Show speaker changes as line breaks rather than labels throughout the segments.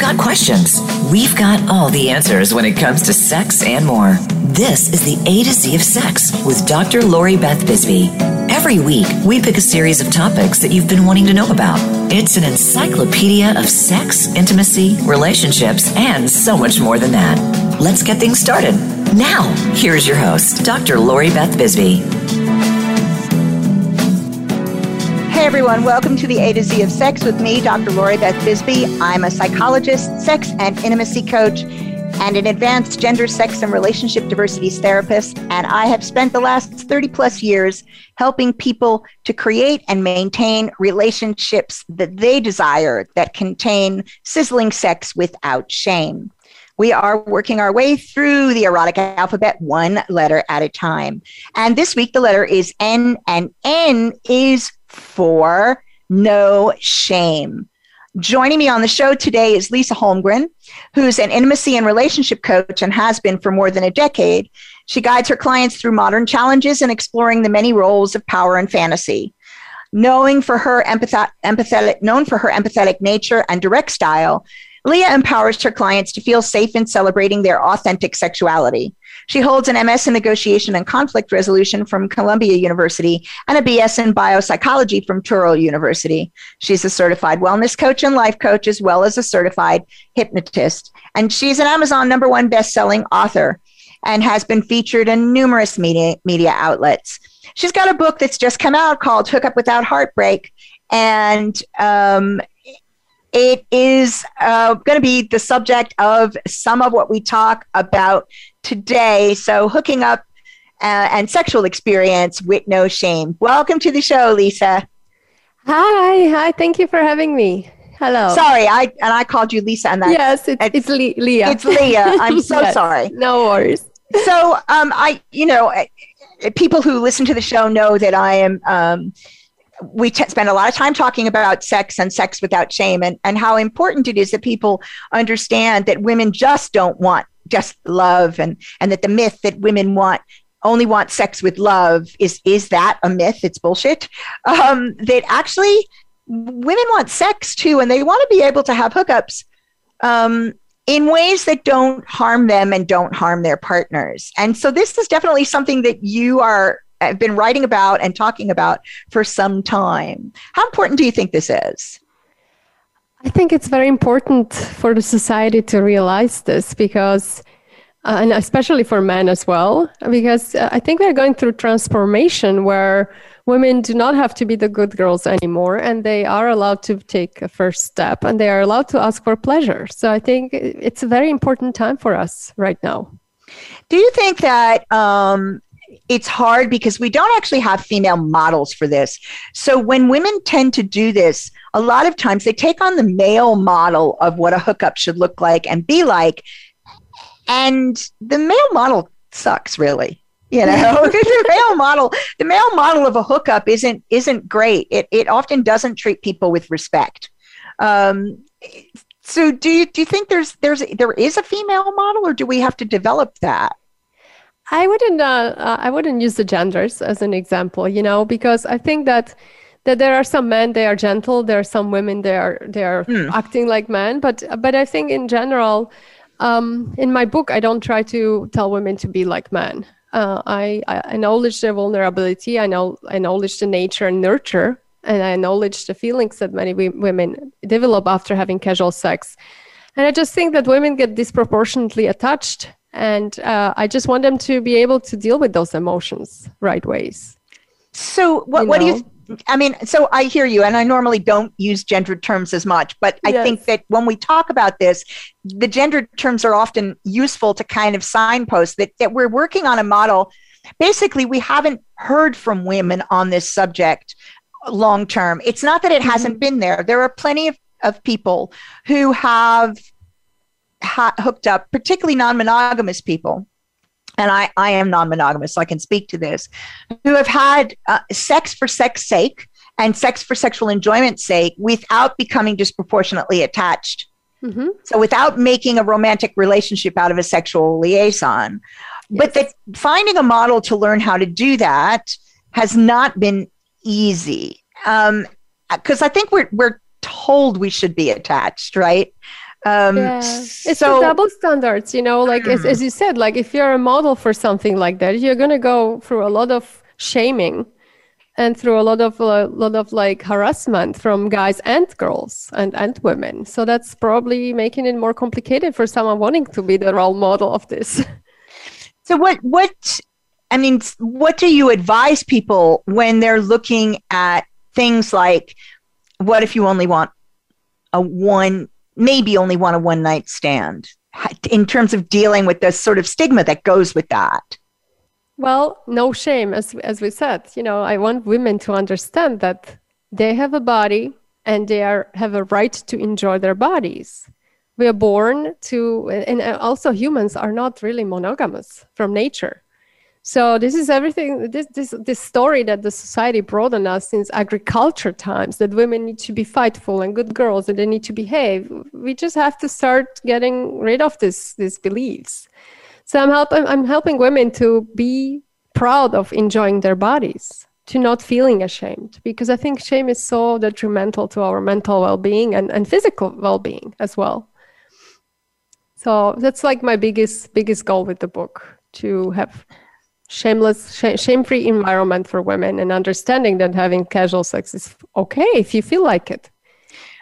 got questions. We've got all the answers when it comes to sex and more. This is the A to Z of Sex with Dr. Lori Beth Bisbee. Every week, we pick a series of topics that you've been wanting to know about. It's an encyclopedia of sex, intimacy, relationships, and so much more than that. Let's get things started. Now, here's your host, Dr. Lori Beth Bisbee.
Hey everyone, welcome to the A to Z of Sex with me, Dr. Lori Beth Bisbee. I'm a psychologist, sex and intimacy coach, and an advanced gender, sex, and relationship diversity therapist. And I have spent the last 30 plus years helping people to create and maintain relationships that they desire that contain sizzling sex without shame. We are working our way through the erotic alphabet one letter at a time. And this week, the letter is N, and N is for no shame. Joining me on the show today is Lisa Holmgren, who's an intimacy and relationship coach and has been for more than a decade. She guides her clients through modern challenges and exploring the many roles of power and fantasy. Knowing for her empath- empathetic, known for her empathetic nature and direct style, Leah empowers her clients to feel safe in celebrating their authentic sexuality. She holds an MS in negotiation and conflict resolution from Columbia University and a BS in biopsychology from Touro University. She's a certified wellness coach and life coach, as well as a certified hypnotist. And she's an Amazon number one best-selling author and has been featured in numerous media, media outlets. She's got a book that's just come out called Hook Up Without Heartbreak. And um, it is uh, going to be the subject of some of what we talk about today. So, hooking up uh, and sexual experience with no shame. Welcome to the show, Lisa.
Hi, hi. Thank you for having me. Hello.
Sorry, I and I called you Lisa, and that
yes, it's, it's, it's Le- Leah.
It's Leah. I'm so yes, sorry.
No worries.
So, um, I, you know, people who listen to the show know that I am. Um, we t- spend a lot of time talking about sex and sex without shame and, and how important it is that people understand that women just don't want just love and and that the myth that women want only want sex with love is is that a myth? It's bullshit. Um, that actually women want sex too and they want to be able to have hookups um, in ways that don't harm them and don't harm their partners. And so this is definitely something that you are have been writing about and talking about for some time. How important do you think this is?
I think it's very important for the society to realize this because, uh, and especially for men as well, because uh, I think we're going through transformation where women do not have to be the good girls anymore and they are allowed to take a first step and they are allowed to ask for pleasure. So I think it's a very important time for us right now.
Do you think that um, it's hard because we don't actually have female models for this. So when women tend to do this, a lot of times they take on the male model of what a hookup should look like and be like. And the male model sucks really. You know, the male model, the male model of a hookup isn't isn't great. It it often doesn't treat people with respect. Um, so do you do you think there's there's there is a female model or do we have to develop that?
I wouldn't. Uh, uh, I wouldn't use the genders as an example. You know, because I think that that there are some men they are gentle. There are some women they are they are hmm. acting like men. But but I think in general, um, in my book, I don't try to tell women to be like men. Uh, I, I acknowledge their vulnerability. I know I acknowledge the nature and nurture, and I acknowledge the feelings that many women develop after having casual sex. And I just think that women get disproportionately attached and uh, i just want them to be able to deal with those emotions right ways
so what, what do you I mean, so I hear you, and I normally don't use gendered terms as much, but I yes. think that when we talk about this, the gendered terms are often useful to kind of signpost that, that we're working on a model. Basically, we haven't heard from women on this subject long term. It's not that it mm-hmm. hasn't been there. There are plenty of, of people who have ha- hooked up, particularly non monogamous people, and I, I am non monogamous, so I can speak to this, who have had uh, sex for sex sake and sex for sexual enjoyment sake without becoming disproportionately attached. Mm-hmm. So without making a romantic relationship out of a sexual liaison. Yes. But that finding a model to learn how to do that has not been easy. Um, because I think we're we're told we should be attached, right?
Um, yeah. It's so, the double standards, you know, like as, as you said, like if you're a model for something like that, you're going to go through a lot of shaming and through a lot of a uh, lot of like harassment from guys and girls and and women. So that's probably making it more complicated for someone wanting to be the role model of this.
So what what i mean what do you advise people when they're looking at things like what if you only want a one maybe only want a one night stand in terms of dealing with the sort of stigma that goes with that
well, no shame, as as we said. You know, I want women to understand that they have a body and they are have a right to enjoy their bodies. We are born to, and also humans are not really monogamous from nature. So this is everything. This this this story that the society brought on us since agriculture times that women need to be fightful and good girls and they need to behave. We just have to start getting rid of this these beliefs so I'm helping I'm helping women to be proud of enjoying their bodies, to not feeling ashamed, because I think shame is so detrimental to our mental well-being and, and physical well-being as well. So that's like my biggest biggest goal with the book to have shameless sh- shame-free environment for women and understanding that having casual sex is okay if you feel like it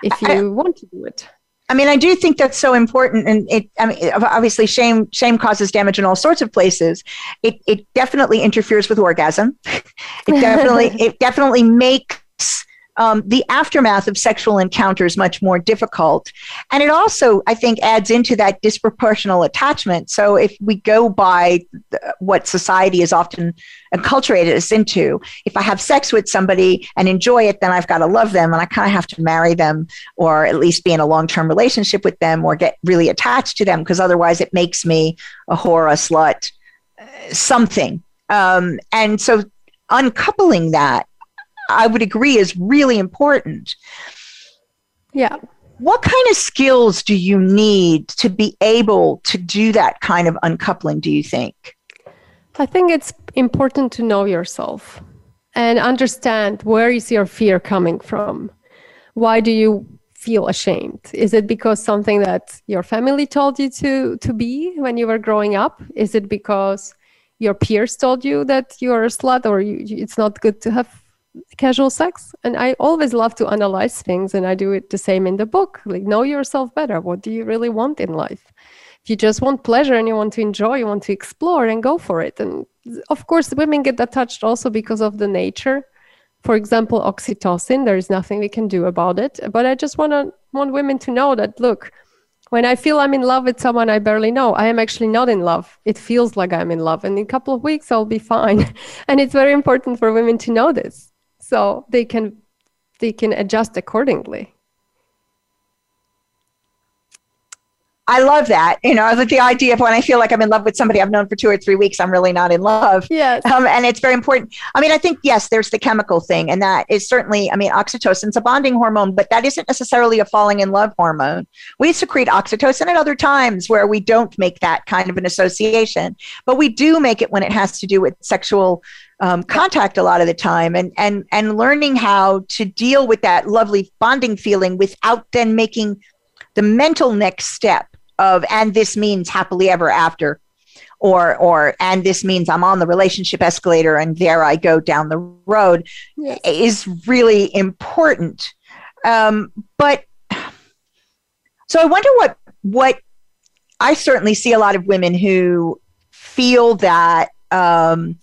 if you I, want to do it
I mean, I do think that's so important, and it. I mean, obviously, shame shame causes damage in all sorts of places. It it definitely interferes with orgasm. it definitely it definitely makes um, the aftermath of sexual encounters much more difficult. And it also, I think, adds into that disproportional attachment. So if we go by what society is often acculturated us into, if I have sex with somebody and enjoy it, then I've got to love them and I kind of have to marry them or at least be in a long term relationship with them or get really attached to them because otherwise it makes me a whore, a slut, something. Um, and so uncoupling that I would agree is really important.
Yeah.
What kind of skills do you need to be able to do that kind of uncoupling, do you think?
I think it's important to know yourself and understand where is your fear coming from? Why do you feel ashamed? Is it because something that your family told you to to be when you were growing up? Is it because your peers told you that you're a slut or you, it's not good to have casual sex and i always love to analyze things and i do it the same in the book. Like know yourself better. What do you really want in life? If you just want pleasure and you want to enjoy you want to explore and go for it. And of course women get attached also because of the nature. For example oxytocin there is nothing we can do about it. But i just want to want women to know that look when i feel i'm in love with someone i barely know. I am actually not in love. It feels like i'm in love. And in a couple of weeks i'll be fine. And it's very important for women to know this so they can they can adjust accordingly
I love that. You know, the idea of when I feel like I'm in love with somebody I've known for two or three weeks, I'm really not in love.
Yes.
Um, and it's very important. I mean, I think, yes, there's the chemical thing. And that is certainly, I mean, oxytocin's a bonding hormone, but that isn't necessarily a falling in love hormone. We secrete oxytocin at other times where we don't make that kind of an association, but we do make it when it has to do with sexual um, contact a lot of the time and and and learning how to deal with that lovely bonding feeling without then making the mental next step of and this means happily ever after or or and this means i'm on the relationship escalator and there i go down the road yes. is really important um, but so i wonder what what i certainly see a lot of women who feel that um,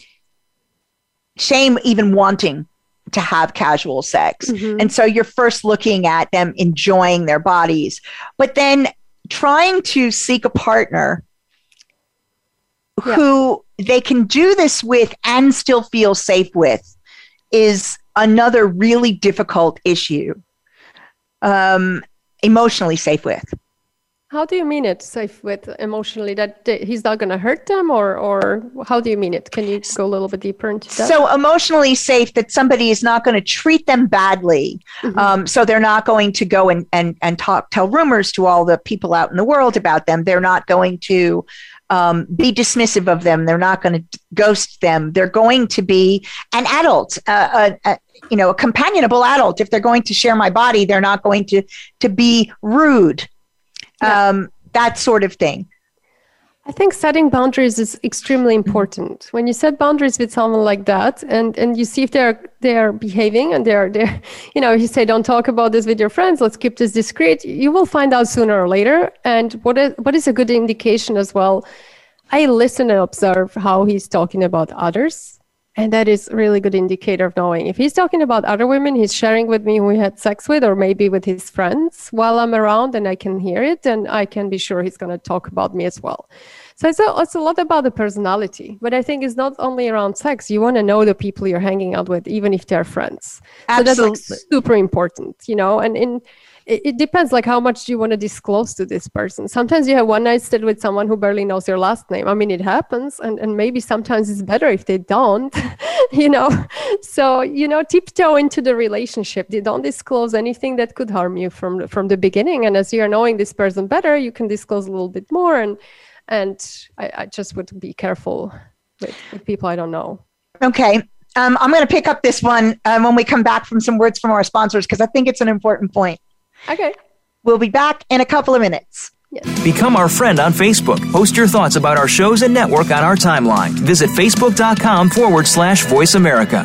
shame even wanting to have casual sex. Mm-hmm. And so you're first looking at them enjoying their bodies, but then trying to seek a partner yeah. who they can do this with and still feel safe with is another really difficult issue. Um, emotionally safe with.
How do you mean it safe with emotionally that he's not going to hurt them or or how do you mean it? Can you go a little bit deeper into that?
So emotionally safe that somebody is not going to treat them badly. Mm-hmm. Um, so they're not going to go and, and, and talk, tell rumors to all the people out in the world about them. They're not going to um, be dismissive of them. They're not going to ghost them. They're going to be an adult, uh, a, a, you know, a companionable adult. If they're going to share my body, they're not going to to be rude yeah. um, that sort of thing.
I think setting boundaries is extremely important. When you set boundaries with someone like that, and and you see if they're they're behaving and they're they're, you know, you say don't talk about this with your friends, let's keep this discreet. You will find out sooner or later. And what is what is a good indication as well? I listen and observe how he's talking about others and that is really good indicator of knowing. If he's talking about other women he's sharing with me who he had sex with or maybe with his friends. While i'm around and i can hear it and i can be sure he's going to talk about me as well. So it's a, it's a lot about the personality. But i think it's not only around sex. You want to know the people you're hanging out with even if they're friends.
Absolutely.
so that's like super important you know? And in it, it depends like how much you want to disclose to this person? Sometimes you have one night stand with someone who barely knows your last name. I mean it happens and, and maybe sometimes it's better if they don't you know? So you know tiptoe into the relationship. They don't disclose anything that could harm you from from the beginning and as you're knowing this person better you can disclose a little bit more and and i, I just would be careful with, with people i don't know.
Okay um, I'm going to pick up this one um, when we come back from some words from our sponsors because I think it's an important point.
Okay.
We'll be back in a couple of minutes.
Yes. Become our friend on Facebook. Post your thoughts about our shows and network on our timeline. Visit facebook.com forward slash voice America.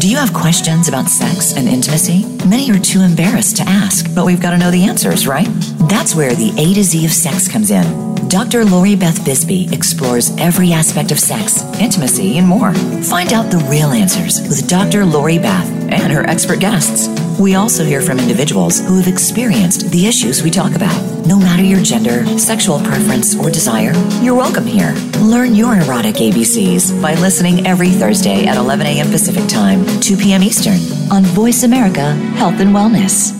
Do you have questions about sex and intimacy? Many are too embarrassed to ask, but we've got to know the answers, right? That's where the A to Z of sex comes in. Dr. Lori Beth Bisbee explores every aspect of sex, intimacy, and more. Find out the real answers with Dr. Lori Beth and her expert guests. We also hear from individuals who have experienced the issues we talk about. No matter your gender, sexual preference, or desire, you're welcome here. Learn your erotic ABCs by listening every Thursday at 11 a.m. Pacific Time, 2 p.m. Eastern on Voice America Health and Wellness.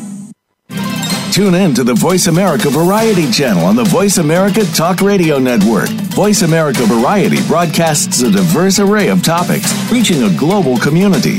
Tune in to the Voice America Variety channel on the Voice America Talk Radio Network. Voice America Variety broadcasts a diverse array of topics, reaching a global community.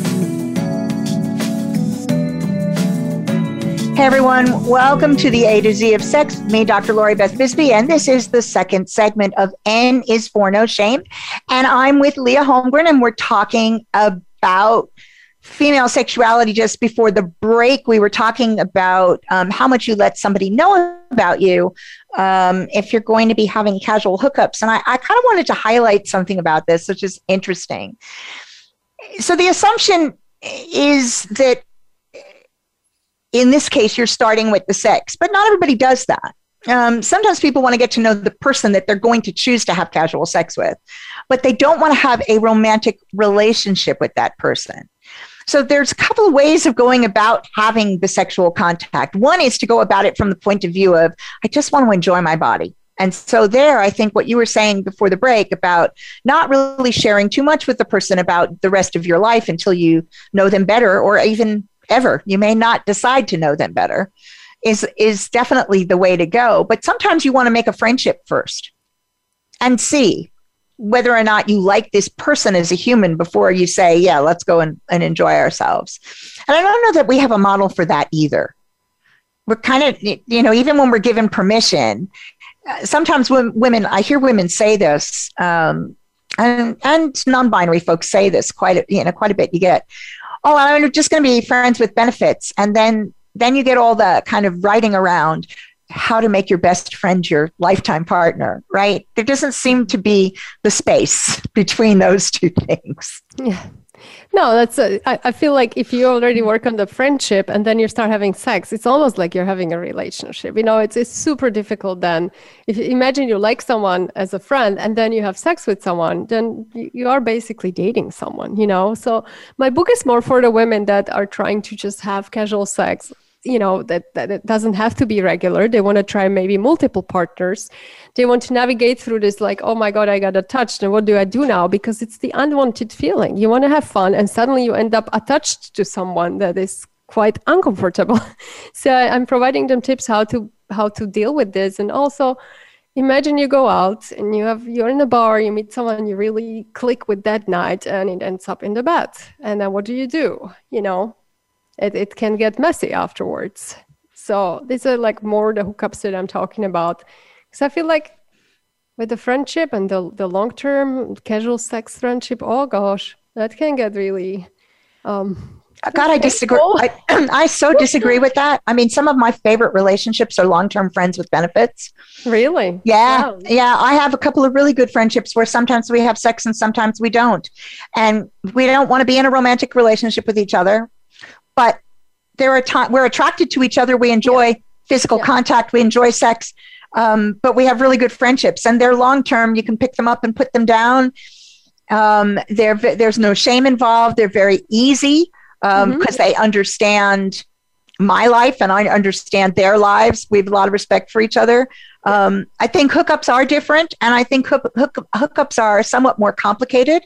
Hey everyone, welcome to the A to Z of Sex. Me, Dr. Lori Beth Bisbee, and this is the second segment of N is for No Shame. And I'm with Leah Holmgren, and we're talking about female sexuality. Just before the break, we were talking about um, how much you let somebody know about you um, if you're going to be having casual hookups. And I, I kind of wanted to highlight something about this, which is interesting. So the assumption is that in this case, you're starting with the sex, but not everybody does that. Um, sometimes people want to get to know the person that they're going to choose to have casual sex with, but they don't want to have a romantic relationship with that person. So there's a couple of ways of going about having the sexual contact. One is to go about it from the point of view of, I just want to enjoy my body. And so, there, I think what you were saying before the break about not really sharing too much with the person about the rest of your life until you know them better, or even ever. You may not decide to know them better. Is is definitely the way to go. But sometimes you want to make a friendship first and see whether or not you like this person as a human before you say, yeah, let's go and, and enjoy ourselves. And I don't know that we have a model for that either. We're kind of, you know, even when we're given permission, uh, sometimes when women, I hear women say this, um, and, and non-binary folks say this quite a, you know, quite a bit. You get, oh, I'm just going to be friends with benefits. And then, then you get all the kind of writing around how to make your best friend your lifetime partner, right? There doesn't seem to be the space between those two things.
Yeah. No, that's. A, I, I feel like if you already work on the friendship and then you start having sex, it's almost like you're having a relationship. You know, it's it's super difficult. Then, if you imagine you like someone as a friend and then you have sex with someone, then you, you are basically dating someone. You know, so my book is more for the women that are trying to just have casual sex you know that, that it doesn't have to be regular. They want to try maybe multiple partners. They want to navigate through this like oh my god i got attached and what do i do now? Because it's the unwanted feeling. You want to have fun and suddenly you end up attached to someone that is quite uncomfortable. So i'm providing them tips how to how to deal with this. And also imagine you go out and you have you're in a bar you meet someone you really click with that night and it ends up in the bed and then what do you do? You know it, it can get messy afterwards. So these are like more the hookups that I'm talking about. Because I feel like with the friendship and the, the long term casual sex friendship, oh gosh, that can get really um,
God, I disagree. I, I, so disagree with that. I mean, some of my favorite relationships are long term friends with benefits.
Really?
Yeah. Wow. Yeah. I have a couple of really good friendships where sometimes we have sex and sometimes we don't. And we don't want to be in a romantic relationship with each other but there are times we're attracted to each other. We enjoy yeah. physical yeah. contact. We enjoy sex, um, but we have really good friendships, and they're long term. You can pick them up and put them down. Um, there's no shame involved. They're very easy because um, mm-hmm. they understand my life and I understand their lives. We have a lot of respect for each other. Um, I think hookups are different, and I think hook, hook, hookups are somewhat more complicated.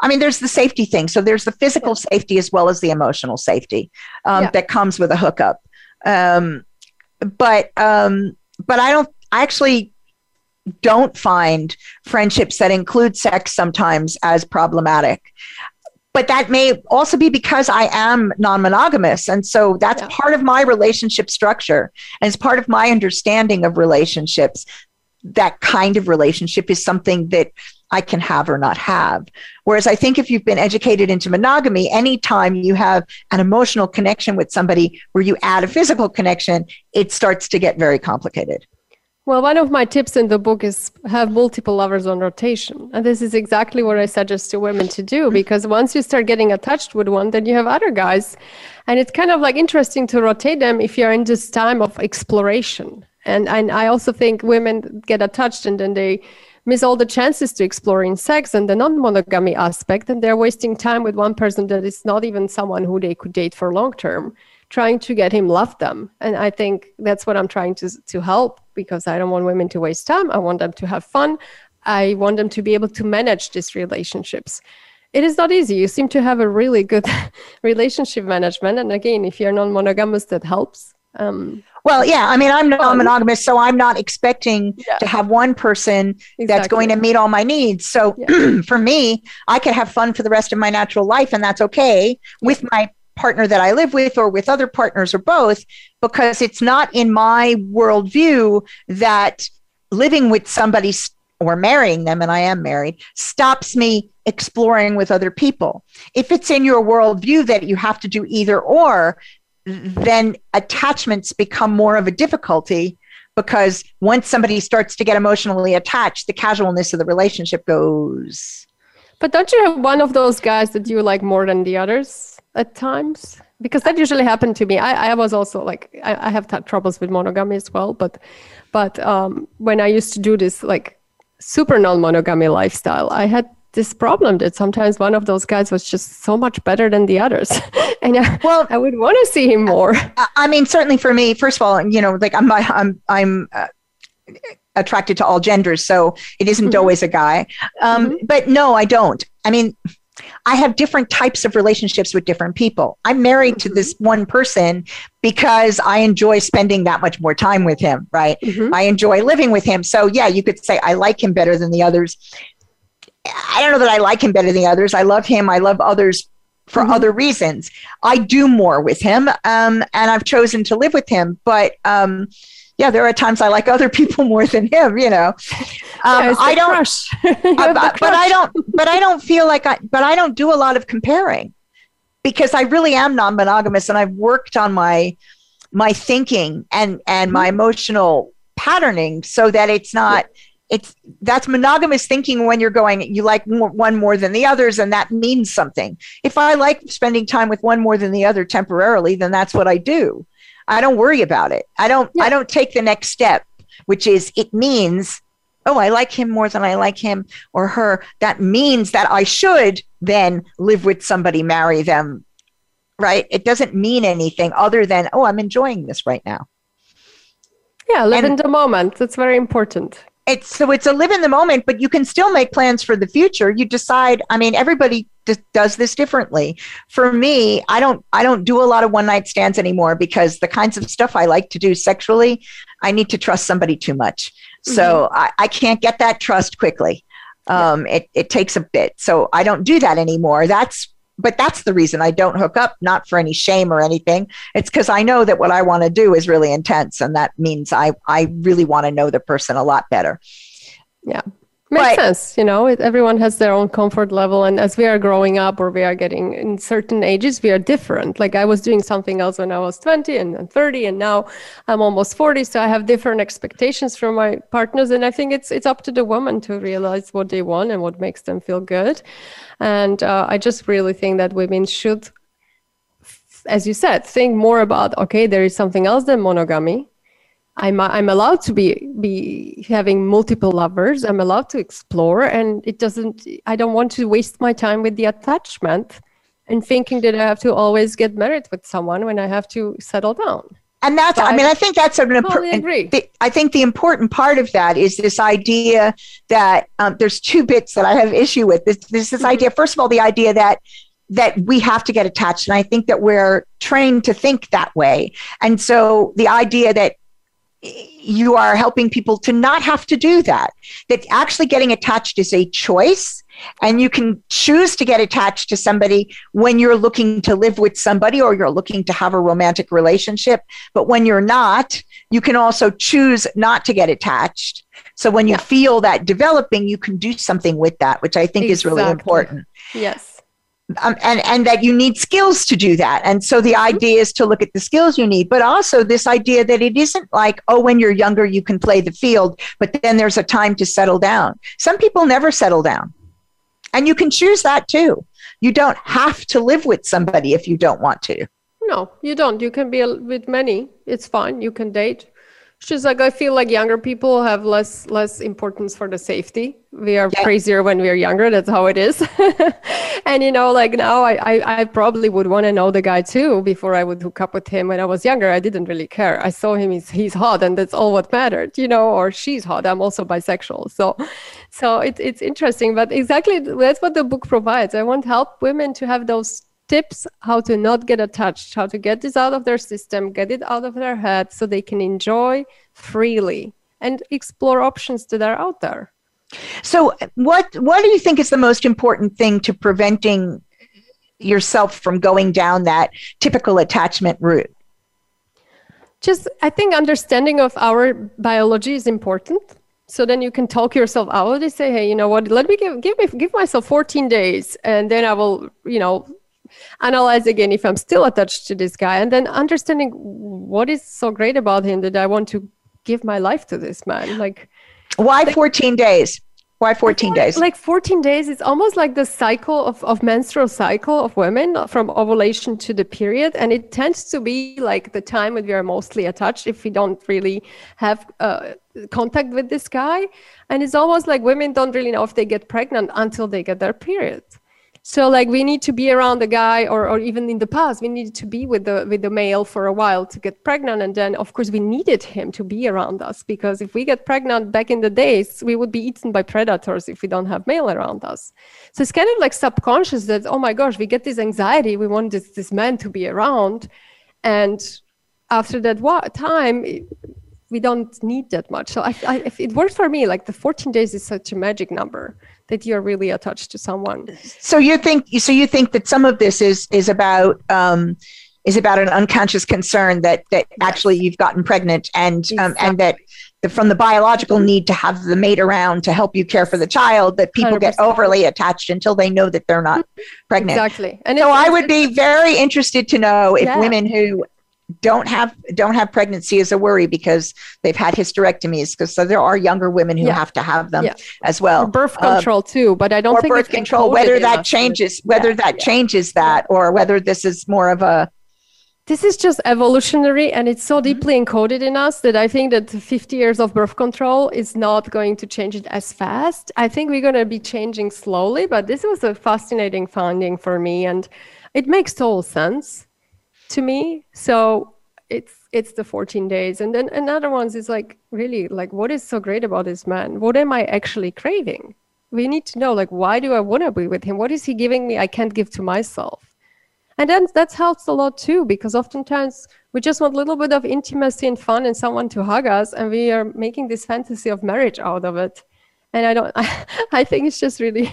I mean, there's the safety thing. So there's the physical yeah. safety as well as the emotional safety um, yeah. that comes with a hookup. Um, but um, but I don't. I actually don't find friendships that include sex sometimes as problematic but that may also be because I am non monogamous. And so that's yeah. part of my relationship structure. And it's part of my understanding of relationships. That kind of relationship is something that I can have or not have. Whereas I think if you've been educated into monogamy, anytime you have an emotional connection with somebody where you add a physical connection, it starts to get very complicated.
Well, one of my tips in the book is have multiple lovers on rotation. And this is exactly what I suggest to women to do because once you start getting attached with one, then you have other guys. And it's kind of like interesting to rotate them if you're in this time of exploration. And, and I also think women get attached and then they miss all the chances to explore in sex and the non-monogamy aspect and they're wasting time with one person that is not even someone who they could date for long term trying to get him love them and i think that's what i'm trying to to help because i don't want women to waste time i want them to have fun i want them to be able to manage these relationships it is not easy you seem to have a really good relationship management and again if you're non-monogamous that helps um,
well, yeah. I mean, I'm non-monogamous, so I'm not expecting yeah. to have one person exactly. that's going to meet all my needs. So, yeah. for me, I could have fun for the rest of my natural life, and that's okay with my partner that I live with or with other partners or both, because it's not in my worldview that living with somebody or marrying them, and I am married, stops me exploring with other people. If it's in your worldview that you have to do either or, then attachments become more of a difficulty because once somebody starts to get emotionally attached, the casualness of the relationship goes.
But don't you have one of those guys that you like more than the others? At times because that usually happened to me. I, I was also like I, I have had troubles with monogamy as well, but but um, when I used to do this like super non-monogamy lifestyle, I had this problem that sometimes one of those guys was just so much better than the others, and I, well, I would want to see him more.
I mean, certainly for me, first of all, you know, like I'm I'm I'm. Uh, attracted to all genders so it isn't mm-hmm. always a guy um, mm-hmm. but no i don't i mean I have different types of relationships with different people. I'm married mm-hmm. to this mm-hmm. one person because I enjoy spending that much more time with him, right? Mm-hmm. I enjoy living with him. So, yeah, you could say I like him better than the others. I don't know that I like him better than the others. I love him. I love others for mm-hmm. other reasons. I do more with him, um, and I've chosen to live with him. But um, yeah, there are times I like other people more than him, you know. Um, yeah, I don't, uh, but I don't, but I don't feel like I, but I don't do a lot of comparing because I really am non-monogamous and I've worked on my, my thinking and, and mm-hmm. my emotional patterning so that it's not, it's that's monogamous thinking when you're going you like more, one more than the others and that means something. If i like spending time with one more than the other temporarily then that's what i do i don't worry about it. I don't yeah. i don't take the next step which is it means oh i like him more than i like him or her. That means that i should then live with somebody marry them right? It doesn't mean anything other than oh i'm enjoying this right now.
Yeah live and, in the moment. That's very important.
It's so it's a live in the moment but you can still make plans for the future. You decide i mean everybody does this differently for me i don't i don't do a lot of one night stands anymore because the kinds of stuff i like to do sexually i need to trust somebody too much mm-hmm. so I, I can't get that trust quickly um, yeah. it, it takes a bit so i don't do that anymore that's but that's the reason I don't hook up, not for any shame or anything. It's because I know that what I want to do is really intense. And that means I, I really want to know the person a lot better.
Yeah. Makes sense. You know, it, everyone has their own comfort level. And as we are growing up or we are getting in certain ages, we are different. Like I was doing something else when I was 20 and then 30, and now I'm almost 40. So I have different expectations from my partners. And I think it's, it's up to the woman to realize what they want and what makes them feel good. And uh, I just really think that women should, as you said, think more about okay, there is something else than monogamy. I'm I'm allowed to be be having multiple lovers. I'm allowed to explore, and it doesn't. I don't want to waste my time with the attachment and thinking that I have to always get married with someone when I have to settle down
and that's i mean i think that's an important i think the important part of that is this idea that um, there's two bits that i have issue with this this, this mm-hmm. idea first of all the idea that that we have to get attached and i think that we're trained to think that way and so the idea that you are helping people to not have to do that that actually getting attached is a choice and you can choose to get attached to somebody when you're looking to live with somebody or you're looking to have a romantic relationship. But when you're not, you can also choose not to get attached. So when you yeah. feel that developing, you can do something with that, which I think exactly. is really important.
Yes.
Um, and and that you need skills to do that and so the mm-hmm. idea is to look at the skills you need but also this idea that it isn't like oh when you're younger you can play the field but then there's a time to settle down some people never settle down and you can choose that too. You don't have to live with somebody if you don't want to.
No, you don't. You can be with many. It's fine. You can date. Just like I feel like younger people have less less importance for the safety. We are yeah. crazier when we are younger. That's how it is. and you know, like now, I I, I probably would want to know the guy too before I would hook up with him. When I was younger, I didn't really care. I saw him; he's he's hot, and that's all what mattered. You know, or she's hot. I'm also bisexual, so so it's it's interesting. But exactly that's what the book provides. I want help women to have those tips how to not get attached, how to get this out of their system, get it out of their head so they can enjoy freely and explore options that are out there.
So what what do you think is the most important thing to preventing yourself from going down that typical attachment route?
Just I think understanding of our biology is important. So then you can talk yourself out and say, hey, you know what, let me give give me give myself 14 days and then I will, you know, analyze again if I'm still attached to this guy, and then understanding what is so great about him that I want to give my life to this man. Like,
why like, 14 days? Why 14 days?
Like 14 days, it's almost like the cycle of, of menstrual cycle of women from ovulation to the period. And it tends to be like the time when we are mostly attached if we don't really have uh, contact with this guy. And it's almost like women don't really know if they get pregnant until they get their period so like we need to be around the guy or, or even in the past we needed to be with the with the male for a while to get pregnant. And then of course we needed him to be around us because if we get pregnant back in the days we would be eaten by predators if we don't have male around us. So it's kind of like subconscious that oh my gosh we get this anxiety. We want this this man to be around. And after that time we don't need that much. So I, I, it worked for me like the 14 days is such a magic number that you're really attached to someone.
So you think so you think that some of this is is about um, is about an unconscious concern that that yes. actually you've gotten pregnant and exactly. um, and that the, from the biological need to have the mate around to help you care for the child that people 100%. get overly attached until they know that they're not pregnant.
Exactly.
And so I would be very interested to know if yes. women who don't have don't have pregnancy as a worry because they've had hysterectomies because so there are younger women who yeah. have to have them yeah. as well
or birth uh, control uh, too but i don't think
birth control whether that changes whether yeah, that changes that or whether this is more of a
this is just evolutionary and it's so mm-hmm. deeply encoded in us that I think that 50 years of birth control is not going to change it as fast. I think we're going to be changing slowly, but this was a fascinating finding for me and it makes total sense to me. So it's it's the 14 days and then another ones is like really like what is so great about this man? What am I actually craving? We need to know like why do I want to be with him? What is he giving me I can't give to myself? and then that helps a lot too because oftentimes we just want a little bit of intimacy and fun and someone to hug us and we are making this fantasy of marriage out of it and i don't i, I think it's just really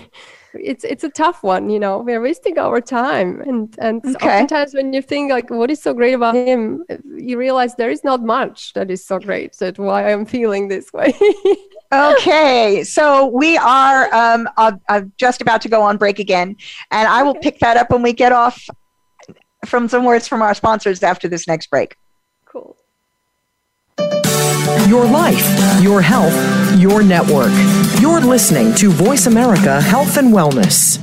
it's it's a tough one you know we're wasting our time. And and okay. oftentimes when you think like what is so great about him you realize there is not much that is so great. That why i'm feeling this way.
Okay, so we are um, uh, uh, just about to go on break again, and I will pick that up when we get off from some words from our sponsors after this next break.
Your life, your health, your network. You're listening to Voice America Health and Wellness.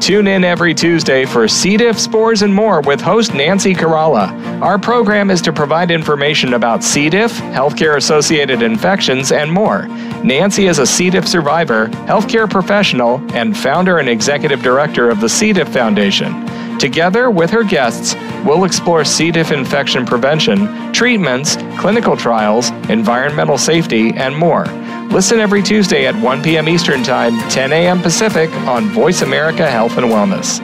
Tune in every Tuesday for C. diff, spores, and more with host Nancy Caralla. Our program is to provide information about C. diff, healthcare associated infections, and more. Nancy is a C. diff survivor, healthcare professional, and founder and executive director of the C. diff Foundation. Together with her guests, we'll explore C. diff infection prevention, treatments, clinical trials, environmental safety, and more. Listen every Tuesday at 1 p.m. Eastern Time, 10 a.m. Pacific on Voice America Health and Wellness.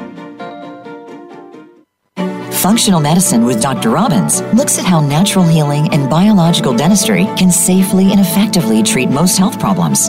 Functional Medicine with Dr. Robbins looks at how natural healing and biological dentistry can safely and effectively treat most health problems.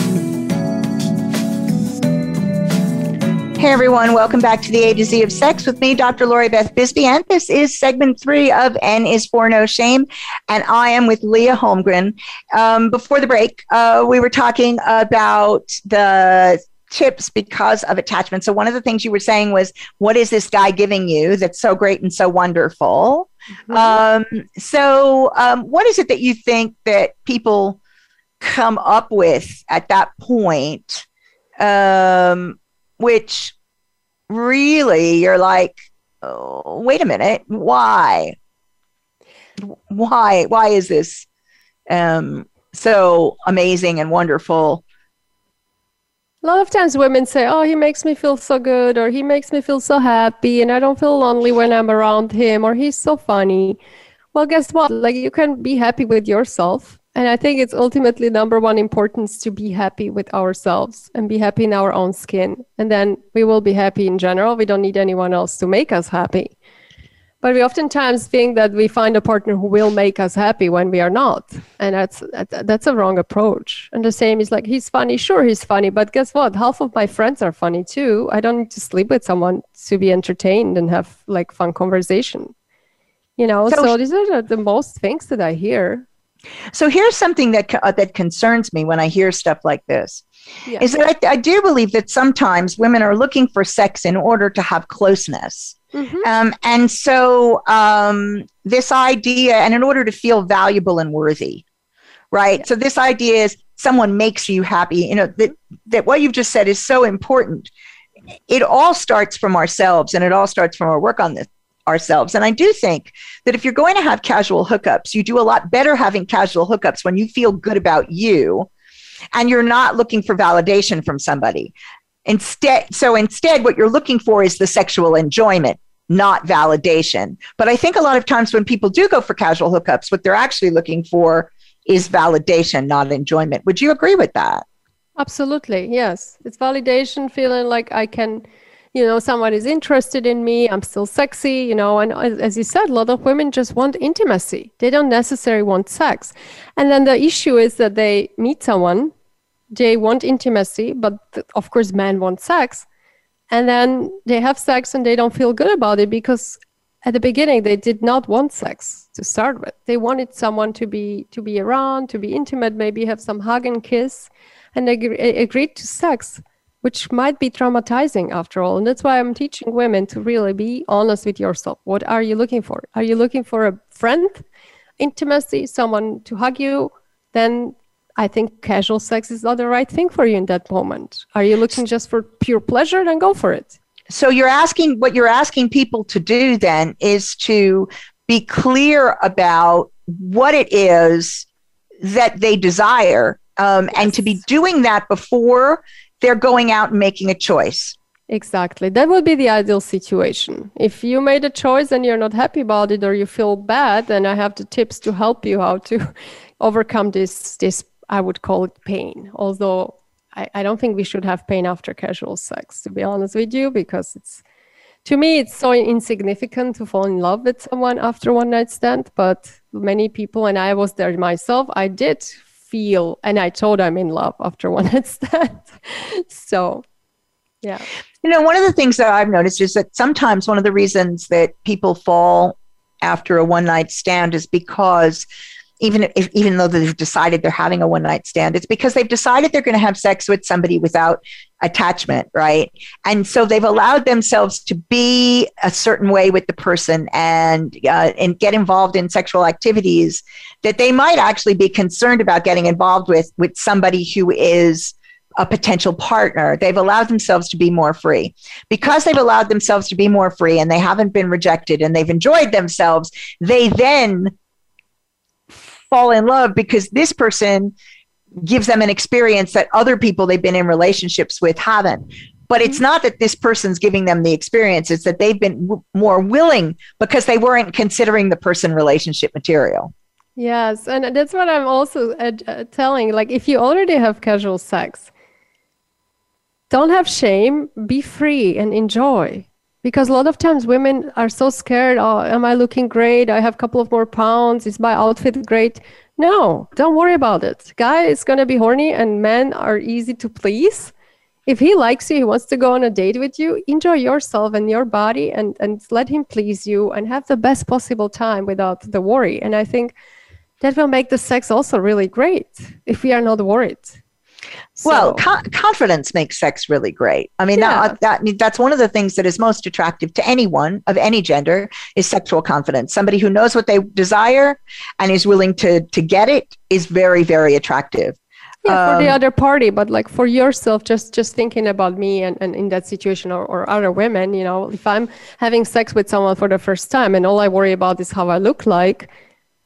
Hey everyone, welcome back to the A to Z of Sex with me, Dr. Lori Beth Bisbee, and this is segment three of N is for No Shame, and I am with Leah Holmgren. Um, before the break, uh, we were talking about the tips because of attachment. So one of the things you were saying was, what is this guy giving you that's so great and so wonderful? Mm-hmm. Um, so um, what is it that you think that people come up with at that point, um, which really you're like, oh, wait a minute, why? Why? Why is this um, so amazing and wonderful?
A lot of times women say, Oh, he makes me feel so good, or he makes me feel so happy, and I don't feel lonely when I'm around him, or he's so funny. Well, guess what? Like, you can be happy with yourself. And I think it's ultimately number one importance to be happy with ourselves and be happy in our own skin. And then we will be happy in general. We don't need anyone else to make us happy. But we oftentimes think that we find a partner who will make us happy when we are not, and that's that's a wrong approach. And the same is like he's funny, sure he's funny, but guess what? Half of my friends are funny too. I don't need to sleep with someone to be entertained and have like fun conversation. You know, so, so these are the, the most things that I hear.
So here's something that uh, that concerns me when I hear stuff like this. Yeah. Is that I, I do believe that sometimes women are looking for sex in order to have closeness Mm-hmm. Um, and so um, this idea, and in order to feel valuable and worthy, right? Yeah. So this idea is someone makes you happy. You know that that what you've just said is so important. It all starts from ourselves, and it all starts from our work on this ourselves. And I do think that if you're going to have casual hookups, you do a lot better having casual hookups when you feel good about you and you're not looking for validation from somebody. Instead, so instead, what you're looking for is the sexual enjoyment, not validation. But I think a lot of times when people do go for casual hookups, what they're actually looking for is validation, not enjoyment. Would you agree with that?
Absolutely. Yes. It's validation, feeling like I can, you know, someone is interested in me. I'm still sexy, you know. And as you said, a lot of women just want intimacy. They don't necessarily want sex. And then the issue is that they meet someone, they want intimacy, but of course, men want sex. And then they have sex and they don't feel good about it because at the beginning they did not want sex to start with they wanted someone to be to be around to be intimate maybe have some hug and kiss and they agreed to sex which might be traumatizing after all. And that's why i'm teaching women to really be honest with yourself. What are you looking for? Are you looking for a friend intimacy someone to hug you? Then i think casual sex is not the right thing for you in that moment. Are you looking just for pure pleasure? Then go for it.
So you're asking what you're asking people to do then is to be clear about what it is that they desire um, yes. and to be doing that before they're going out and making a choice.
Exactly. That would be the ideal situation. If you made a choice and you're not happy about it or you feel bad then i have the tips to help you how to overcome this this i would call it pain. Although I, I don't think we should have pain after casual sex, to be honest with you, because it's to me it's so insignificant to fall in love with someone after one night stand. But many people, and I was there myself, I did feel, and I told I'm in love after one night stand. so, yeah.
You know, one of the things that I've noticed is that sometimes one of the reasons that people fall after a one night stand is because even if even though they've decided they're having a one night stand it's because they've decided they're going to have sex with somebody without attachment right and so they've allowed themselves to be a certain way with the person and uh, and get involved in sexual activities that they might actually be concerned about getting involved with with somebody who is a potential partner. They've allowed themselves to be more free. Because they've allowed themselves to be more free and they haven't been rejected and they've enjoyed themselves, they then fall in love because this person gives them an experience that other people they've been in relationships with haven't. But it's mm-hmm. not that this person's giving them the experience, it's that they've been w- more willing because they weren't considering the person relationship material.
Yes. And that's what I'm also uh, uh, telling. Like, if you already have casual sex, don't have shame, be free and enjoy because a lot of times women are so scared oh am i looking great? I have a couple of more pounds. Is my outfit great? No don't worry about it. Guy is going to be horny and men are easy to please. If he likes you he wants to go on a date with you enjoy yourself and your body and and let him please you and have the best possible time without the worry. And i think that will make the sex also really great if we are not worried
so, well, co- confidence makes sex really great. I mean, yeah. that, that that's one of the things that is most attractive to anyone of any gender is sexual confidence. Somebody who knows what they desire and is willing to to get it is very very attractive.
Yeah, for the um, other party, but like for yourself, just just thinking about me and, and in that situation or, or other women, you know, if I'm having sex with someone for the first time and all I worry about is how I look like,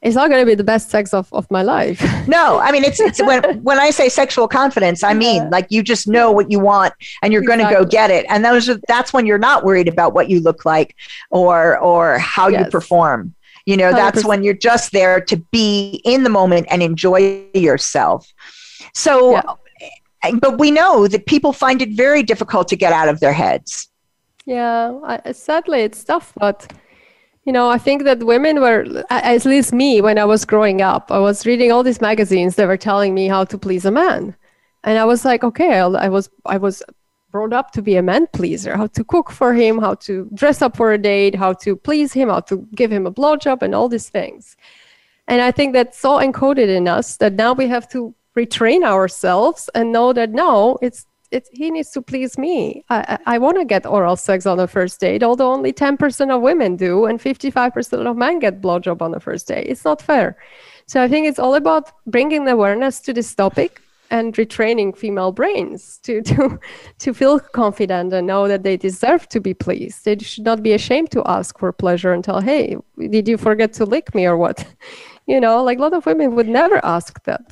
it's not going to be the best sex of, of my life.
no, I mean it's it's when when I say sexual confidence, I mean yeah. like you just know what you want and you're exactly. going to go get it. And those are, that's when you're not worried about what you look like or or how yes. you perform. You know, 100%. that's when you're just there to be in the moment and enjoy yourself. So yeah. Eh, but we know that people find it very difficult to get out of their heads.
Yeah, I, sadly it's tough, but you know, I think that women were, at least me, when I was growing up, I was reading all these magazines that were telling me how to please a man, and I was like, okay, I was, I was brought up to be a man pleaser, how to cook for him, how to dress up for a date, how to please him, how to give him a blowjob, and all these things. And I think that's so encoded in us that now we have to retrain ourselves and know that no, it's it, he needs to please me. I, I, want to get oral sex on the first date, although only 10% of women do and 55% of men get blowjob on the first date. It's not fair. So I think it's all about bringing awareness to this topic and retraining female brains to to to feel confident and know that they deserve to be pleased. They should not be ashamed to ask for pleasure and tell, "Hey, did you forget to lick me or what?" You know, like a lot of women would never ask that.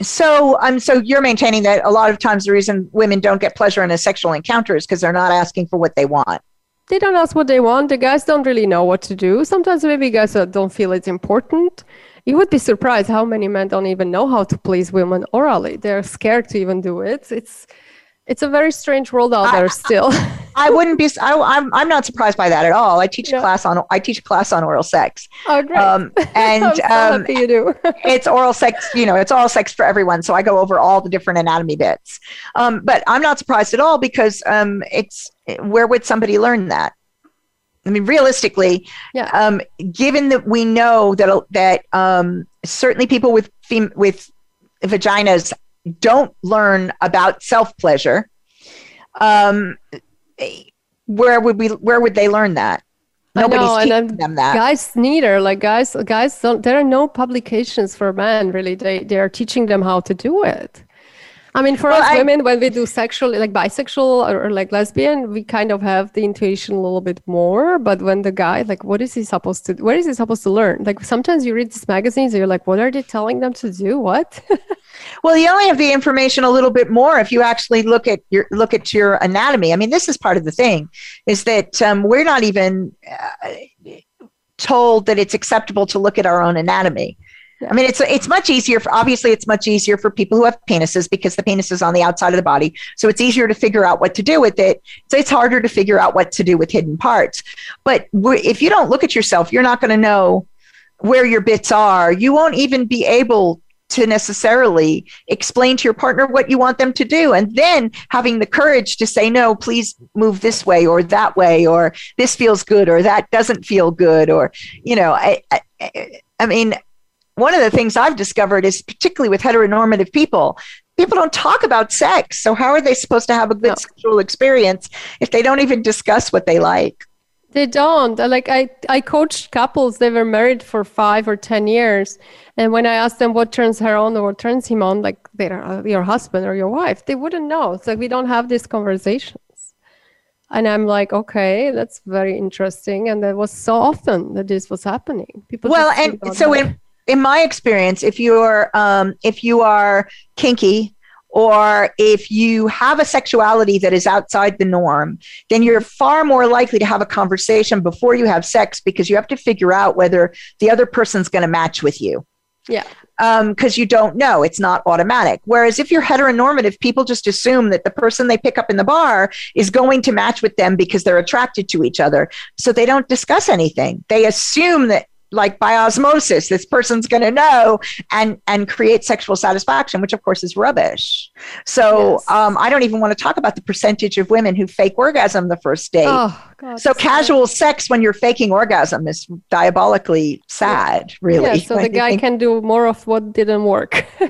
So, um, so you're maintaining that a lot of times the reason women don't get pleasure in a sexual encounter is because they're not asking for what they want.
They don't ask what they want. The guys don't really know what to do. Sometimes maybe guys don't feel it's important you would be surprised how many men don't even know how to please women orally. They're scared to even do it. It's it's a very strange world out there still.
I wouldn't be. I, am I'm, I'm not surprised by that at all. I teach yeah. a class on I teach a class on oral sex.
Oh, great! Um, and so um, you do.
it's oral sex. You know, it's all sex for everyone. So I go over all the different anatomy bits. Um, but I'm not surprised at all because um, it's where would somebody learn that? I mean, realistically, yeah. um, given that we know that that um, certainly people with fem- with vaginas don't learn about self pleasure, um, where would we? Where would they learn that? Nobody's know, teaching them that.
Guys neither. Like guys, guys don't. There are no publications for men. Really, they they are teaching them how to do it. I mean, for well, us I, women, when we do sexual, like bisexual or, or, like lesbian, we kind of have the intuition a little bit more. But when the guy, like, what is he supposed to? What is he supposed to learn? Like, sometimes you read these magazines, and you're like, what are they telling them to do? What?
well, you only have the information a little bit more if you actually look at your look at your anatomy. I mean, this is part of the thing, is that um, we're not even. Uh, told that it's acceptable to look at our own anatomy. I mean, it's it's much easier. For, obviously, it's much easier for people who have penises because the penis is on the outside of the body, so it's easier to figure out what to do with it. So it's harder to figure out what to do with hidden parts. But if you don't look at yourself, you're not going to know where your bits are. You won't even be able to necessarily explain to your partner what you want them to do and then having the courage to say no please move this way or that way or this feels good or that doesn't feel good or you know i i, I mean one of the things I've discovered is particularly with heteronormative people, people don't talk about sex. So how are they supposed to have a good no. sexual experience if they don't even discuss what they like?
They don't. Like I, I coached couples. They were married for five or ten years, and when I asked them what turns her on or what turns him on, like they're uh, your husband or your wife, they wouldn't know. It's like we don't have these conversations. And I'm like, okay, that's very interesting. And that was so often that this was happening.
People. Well, and so in in my experience, if you're um, if you are kinky or if you have a sexuality that is outside the norm, then you're far more likely to have a conversation before you have sex because you have to figure out whether the other person's going to match with you.
Yeah.
Because um, you don't know, it's not automatic. Whereas if you're heteronormative, people just assume that the person they pick up in the bar is going to match with them because they're attracted to each other. So they don't discuss anything. They assume that like by osmosis this person's going to know and and create sexual satisfaction which of course is rubbish. So yes. um, i don't even want to talk about the percentage of women who fake orgasm the first date. Oh, God, so casual sex when you're faking orgasm is diabolically sad really
yeah, so the guy think- can do more of what didn't work.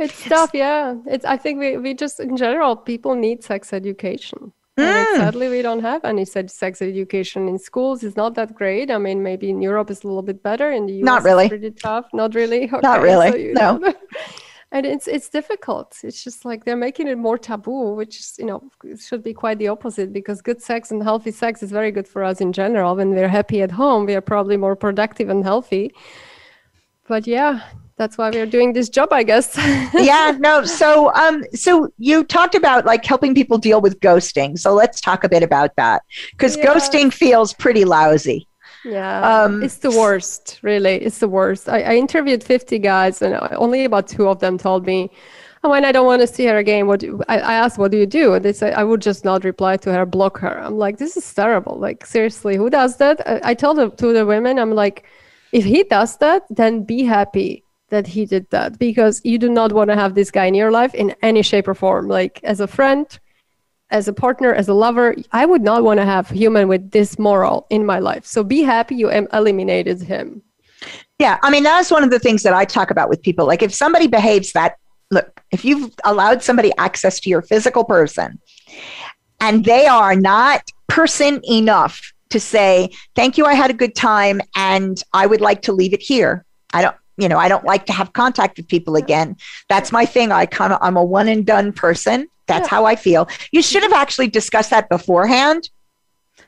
It's tough yeah. It's i think we, we just in general people need sex education Mm. sadly, we don't have any such sex education in schools. It's not that great. I mean, maybe in Europe it's a little bit better. In the US,
not really.
pretty tough. Not really.
Okay, not really. So no.
and it's it's difficult. It's just like they're making it more taboo, which is you know should be quite the opposite because good sex and healthy sex is very good for us in general. When we're happy at home, we are probably more productive and healthy. But yeah, that's why we're doing this job i guess
yeah no so um so you talked about like helping people deal with ghosting so let's talk a bit about that because yeah. ghosting feels pretty lousy
yeah um, it's the worst really it's the worst I, I interviewed 50 guys and only about two of them told me and when I don't want to see her again, what do, I, I asked, what do you do? And they say, I would just not reply to her, block her. I'm like, this is terrible. Like, seriously, who does that? I, I told them to the women, I'm like, if he does that, then be happy that he did that because you do not want to have this guy in your life in any shape or form. Like as a friend, as a partner, as a lover, I would not want to have human with this moral in my life. So be happy you eliminated him.
Yeah, I mean that's one of the things that I talk about with people. Like if somebody behaves that look, if you've allowed somebody access to your physical person and they are not person enough to say, "Thank you, I had a good time and I would like to leave it here." I don't you know, I don't like to have contact with people again. That's my thing. I kind of, I'm a one and done person. That's yeah. how I feel. You should have actually discussed that beforehand.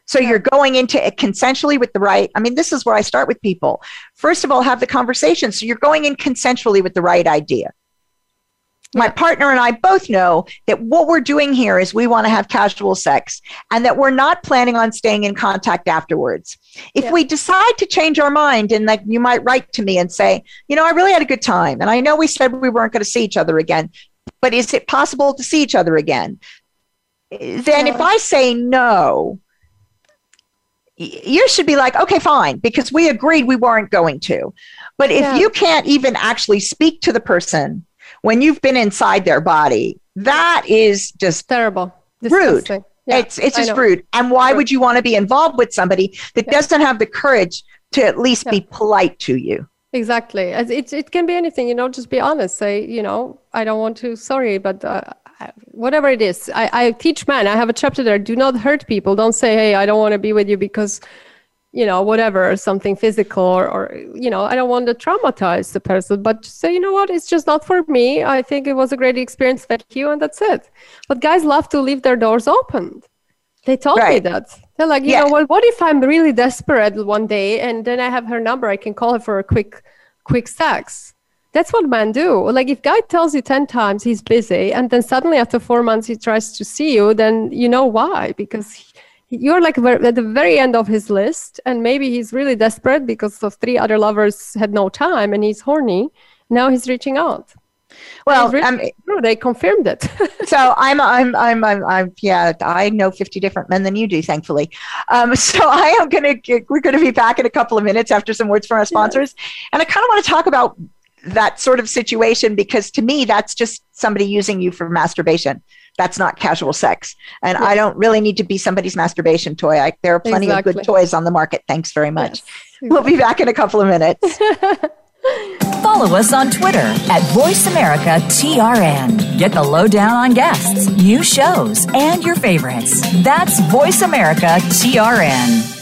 So yeah. you're going into it consensually with the right. I mean, this is where I start with people. First of all, have the conversation. So you're going in consensually with the right idea. My partner and I both know that what we're doing here is we want to have casual sex and that we're not planning on staying in contact afterwards. If yeah. we decide to change our mind and like you might write to me and say, you know, I really had a good time and I know we said we weren't going to see each other again, but is it possible to see each other again? Then yeah. if I say no, you should be like, okay, fine, because we agreed we weren't going to. But if yeah. you can't even actually speak to the person when you've been inside their body, that is just
terrible,
rude. Yeah, it's it's just rude. And why would you want to be involved with somebody that yeah. doesn't have the courage to at least be polite to you?
Exactly. It, it can be anything, you know, just be honest. Say, you know, I don't want to, sorry, but uh, whatever it is. I, I teach men, I have a chapter there, do not hurt people. Don't say, hey, I don't want to be with you because you know, whatever, something physical or, or, you know, I don't want to traumatize the person, but say, you know what, it's just not for me. I think it was a great experience. Thank you. And that's it. But guys love to leave their doors open. They told right. me that. They're like, you yeah. know, well, what if I'm really desperate one day and then I have her number, I can call her for a quick, quick sex. That's what men do. Like if guy tells you 10 times he's busy and then suddenly after four months he tries to see you, then you know why, because he, you're like at the very end of his list and maybe he's really desperate because of three other lovers had no time and he's horny. Now he's reaching out.
Well um,
they confirmed it.
So I'm, I'm i'm i'm i'm yeah i know 50 different men than you do thankfully. Um, so i am gonna we're gonna be back in a couple of minutes after some words from our sponsors. And i kind of want to talk about that sort of situation because to me that's just somebody using you for masturbation that's not casual sex. And yeah. I don't really need to be somebody's masturbation toy. I, there are plenty exactly. of good toys on the market. Thanks very much. Yes. We'll be back in a couple of minutes.
Follow us on Twitter at VoiceAmericaTRN. Get the lowdown on guests, new shows, and your favorites. That's VoiceAmericaTRN.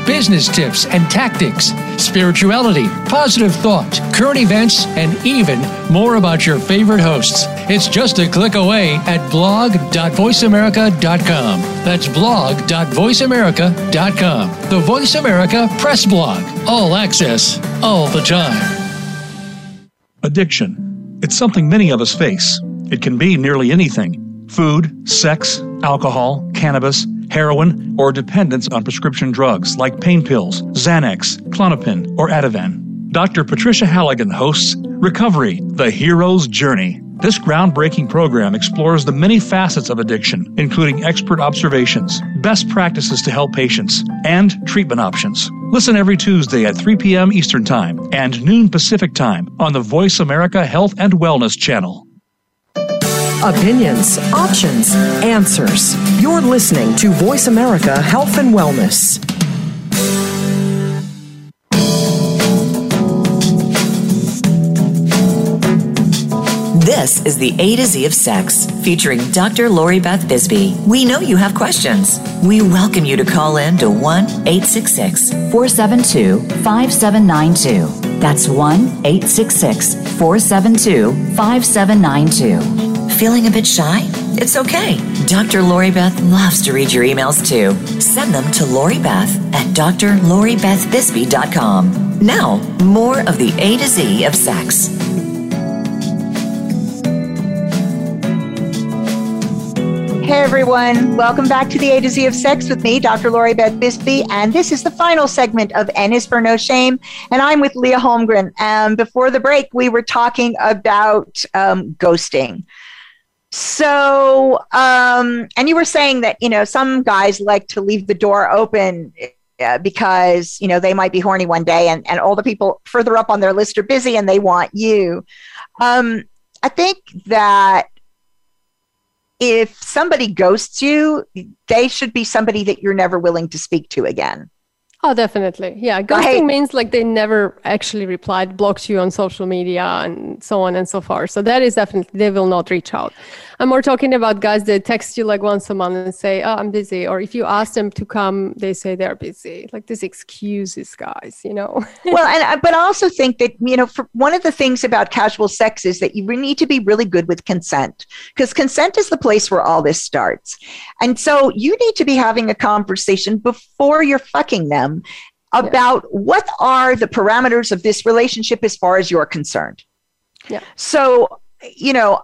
business tips and tactics, spirituality, positive thought, current events, and even more about your favorite hosts. It's just a click away at blog.voiceamerica.com. That's blog.voiceamerica.com. The Voice America Press Blog. All access, all the time.
Addiction. It's something many of us face. It can be nearly anything food, sex, alcohol, cannabis, heroin, or dependence on prescription drugs like pain pills, Xanax, Klonopin, or Ativan. Dr. Patricia Halligan hosts Recovery, the Hero's Journey. This groundbreaking program explores the many facets of addiction, including expert observations, best practices to help patients, and treatment options. Listen every Tuesday at 3 p.m. Eastern Time and noon Pacific Time on the Voice America Health and Wellness channel.
Opinions, options, answers. You're listening to Voice America Health and Wellness.
This is the A to Z of Sex, featuring Dr. Lori Beth Bisbee. We know you have questions. We welcome you to call in to 1 866 472 5792. That's 1 866 472 5792. Feeling a bit shy? It's okay. Dr. Lori Beth loves to read your emails too. Send them to Lori Beth at drloribethbisbee.com. Now, more of the A to Z of sex.
Hey everyone, welcome back to the A to Z of Sex with me, Dr. Lori Beth Bisbee, and this is the final segment of N is for No Shame, and I'm with Leah Holmgren. And before the break, we were talking about um, ghosting. So, um, and you were saying that, you know, some guys like to leave the door open uh, because, you know, they might be horny one day and, and all the people further up on their list are busy and they want you. Um, I think that if somebody ghosts you, they should be somebody that you're never willing to speak to again.
Oh, definitely. Yeah. Ghosting right. means like they never actually replied, blocked you on social media and so on and so forth. So that is definitely, they will not reach out. I'm more talking about guys that text you like once a month and say, oh, I'm busy. Or if you ask them to come, they say they're busy. Like this excuses guys, you know?
well, and, uh, but I also think that, you know, for one of the things about casual sex is that you need to be really good with consent because consent is the place where all this starts. And so you need to be having a conversation before you're fucking them them about yeah. what are the parameters of this relationship as far as you're concerned.
Yeah.
So, you know,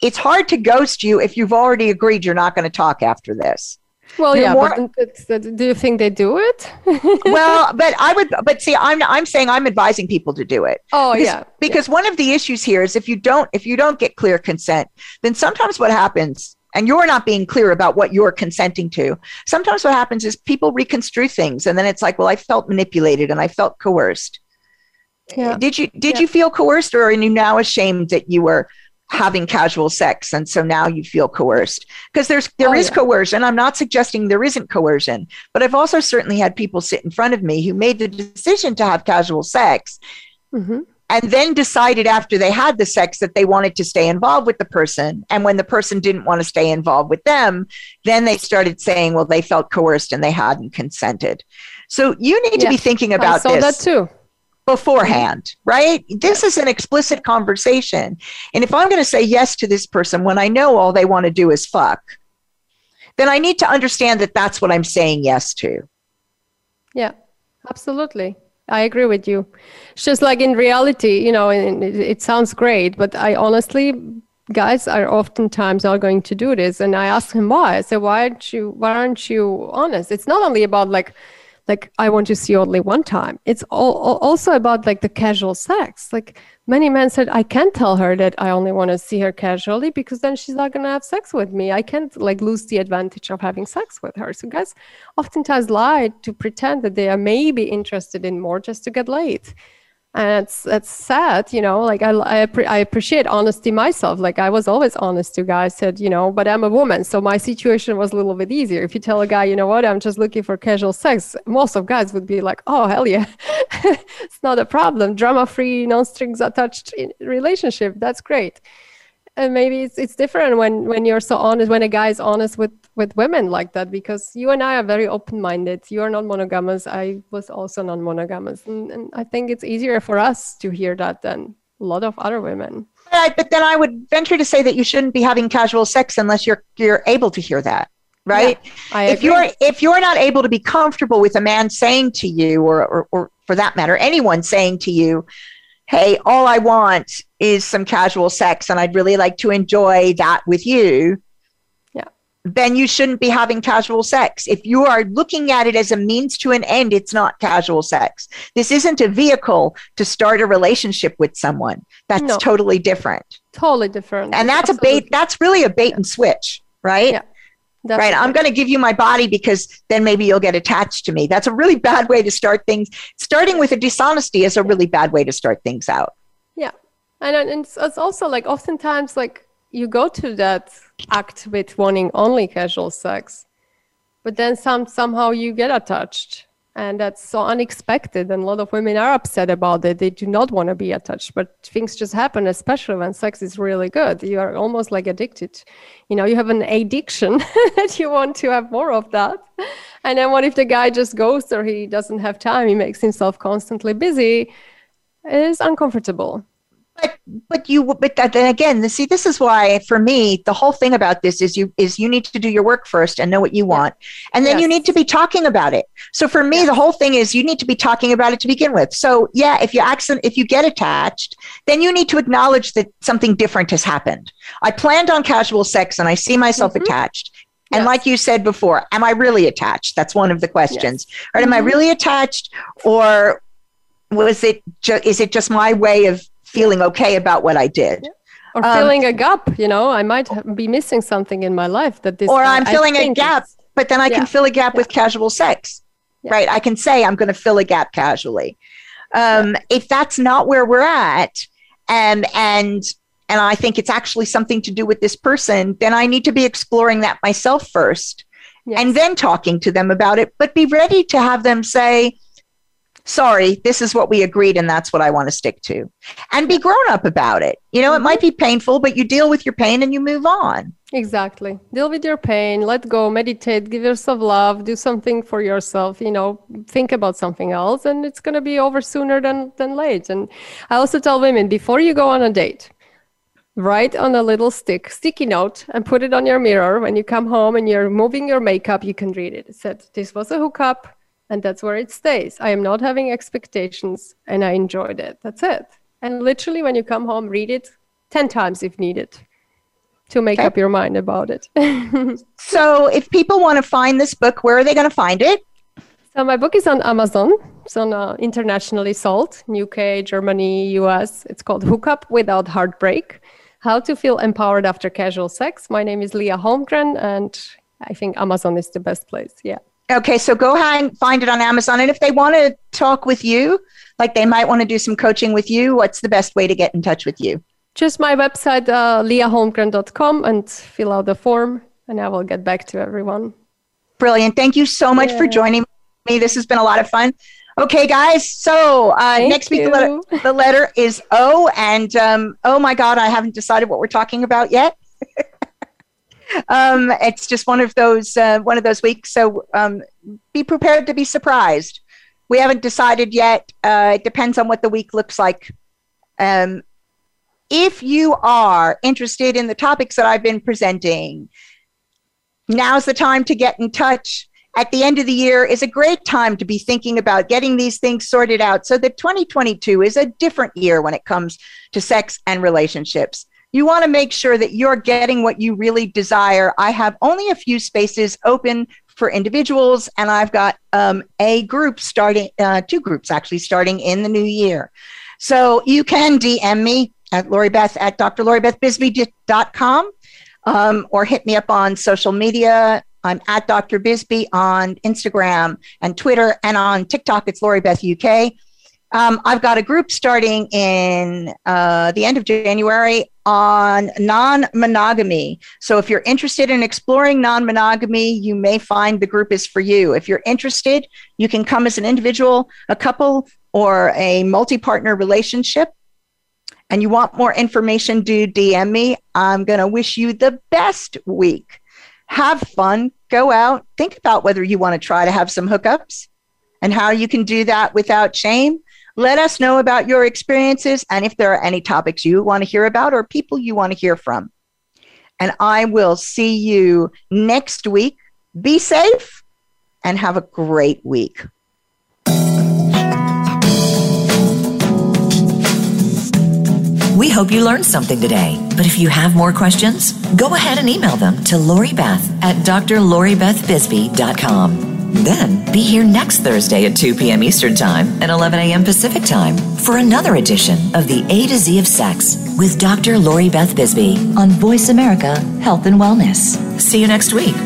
it's hard to ghost you if you've already agreed you're not going to talk after this.
Well, you're yeah, more, but do you think they do it?
well, but I would, but see, I'm I'm saying I'm advising people to do it.
Oh
because,
yeah,
because
yeah.
one of the issues here is if you don't if you don't get clear consent, then sometimes what happens and you're not being clear about what you're consenting to. Sometimes what happens is people reconstruct things and then it's like, well, I felt manipulated and I felt coerced. Yeah. Did you did yeah. you feel coerced or are you now ashamed that you were having casual sex and so now you feel coerced? Because there's there oh, is yeah. coercion. I'm not suggesting there isn't coercion, but I've also certainly had people sit in front of me who made the decision to have casual sex. Mm-hmm and then decided after they had the sex that they wanted to stay involved with the person. And when the person didn't want to stay involved with them, then they started saying, well, they felt coerced and they hadn't consented. So you need yeah, to be thinking about I
saw
this.
that too.
Beforehand, right? This is an explicit conversation. And if I'm going to say yes to this person when I know all they want to do is fuck, then I need to understand that that's what I'm saying yes to.
Yeah, absolutely. I agree with you. It's just like in reality, you know, it, it, sounds great, but I honestly, guys are oftentimes not going to do this. And I ask him why. I say, why aren't you? Why aren't you honest? It's not only about like like i want to see only one time. It's all, also about like the casual sex. Like many men said i can't tell her that i only want to see her casually because then she's not going to have sex with me. I can't like lose the advantage of having sex with her. So guys oftentimes lie to pretend that they are maybe interested in more just to get laid and it's it's sad you know like i I, I, appreciate honesty myself. Like i was always honest to guys said you know but i'm a woman so my situation was a little bit easier. If you tell a guy you know what? I'm just looking for casual sex most of guys would be like oh hell yeah. It's not a problem. Drama free non strings attached relationship that's great and maybe it's, it's different when when you're so honest when a guy is honest with with women like that because you and i are very open-minded. You are non-monogamous. I was also non-monogamous. And, and i think it's easier for us to hear that than a lot of other women.
Right, but then i would venture to say that you shouldn't be having casual sex unless you're you're able to hear that right?
Yeah,
if you're if you're not able to be comfortable with a man saying to you or, or or for that matter anyone saying to you hey, all I want is some casual sex and I'd really like to enjoy that with you,
yeah.
then you shouldn't be having casual sex. If you are looking at it as a means to an end, it's not casual sex. This isn't a vehicle to start a relationship with someone. That's no. totally different.
Totally different.
And that's Absolutely. a bait, that's really a bait yeah. and switch, right?
Yeah.
Right. I'm going to give you my body because then maybe you'll get attached to me. That's a really bad way to start things. Starting with a dishonesty is a really bad way to start things out.
Yeah. And, and it's, it's also like oftentimes like you go to that act with wanting only casual sex, but then some somehow you get attached and that's so unexpected and a lot of women are upset about it. They do not want to be attached but things just happen especially when sex is really good. You are almost like addicted. You know you have an addiction that you want to have more of that. And then what if the guy just goes or he doesn't have time? He makes himself constantly busy. It is uncomfortable
but but you but then again see this is why for me the whole thing about this is you is you need to do your work first and know what you want and then yes. you need to be talking about it so for me yes. the whole thing is you need to be talking about it to begin with so yeah if you accident if you get attached then you need to acknowledge that something different has happened i planned on casual sex and i see myself mm-hmm. attached and yes. like you said before am i really attached that's one of the questions or am mm-hmm. i really attached or was it ju- is it just my way of feeling okay about what I did.
Or um, filling a gap, you know, I might be missing something in my life that this.
Or I'm filling a gap, but then I yeah. can fill a gap with casual sex, right? I can say I'm going to fill a gap casually. Um, if that's not where we're at, and and and I think it's actually something to do with this person, then I need to be exploring that myself first yes. and then talking to them about it, but be ready to have them say, sorry, this is what we agreed and that's what I want to stick to. And be grown up about it. You know, mm-hmm. it might be painful, but you deal with your pain and you move on.
Exactly. Deal with your pain, let go, meditate, give yourself love, do something for yourself, you know, think about something else and it's going to be over sooner than than late. And I also tell women before you go on a date, write on a little stick, sticky note and put it on your mirror when you come home and you're moving your makeup, you can read it. It said this was a hookup and that's where it stays. I am not having expectations and I enjoyed it. That's it. And literally when you come home, read it 10 times if needed to make okay. up your mind about it.
so, if people want to find this book, where are they going to find it?
So, my book is on Amazon. It's on uh, internationally sold UK, Germany, US. It's called Hookup Without Heartbreak How to Feel Empowered After Casual Sex. My name is Leah Holmgren, and I think Amazon is the best place. Yeah.
Okay, so go ahead and find it on Amazon. And if they want to talk with you, like they might want to do some coaching with you, what's the best way to get in touch with you?
just my website, uh, leahholmgren.com, and fill out the form, and I will get back to everyone.
Brilliant. Thank you so much yeah. for joining me. This has been a lot of fun. Okay, guys. So uh, next week, the letter, the letter, is O. And um, oh my God, I haven't decided what we're talking about yet. um, it's just one of those uh, one of those weeks. So um, be prepared to be surprised. We haven't decided yet. Uh, it depends on what the week looks like. Um, if you are interested in the topics that I've been presenting, now's the time to get in touch. At the end of the year is a great time to be thinking about getting these things sorted out so that 2022 is a different year when it comes to sex and relationships. You want to make sure that you're getting what you really desire. I have only a few spaces open for individuals, and I've got um, a group starting, uh, two groups actually starting in the new year. So you can DM me at Lori Beth at drloribethbisbee.com um, or hit me up on social media. I'm at Dr. Bisbee on Instagram and Twitter and on TikTok. It's Lori Beth UK. Um, I've got a group starting in uh, the end of January on non monogamy. So if you're interested in exploring non monogamy, you may find the group is for you. If you're interested, you can come as an individual, a couple, or a multi partner relationship and you want more information, do DM me. I'm going to wish you the best week. Have fun, go out, think about whether you want to try to have some hookups and how you can do that without shame. Let us know about your experiences and if there are any topics you want to hear about or people you want to hear from. And I will see you next week. Be safe and have a great week.
We hope you learned something today. But if you have more questions, go ahead and email them to Lori Beth at drloribethbisbee.com. Then be here next Thursday at 2 p.m. Eastern Time and 11 a.m. Pacific Time for another edition of the A to Z of Sex with Dr. Lori Beth Bisbee on Voice America Health and Wellness. See you next week.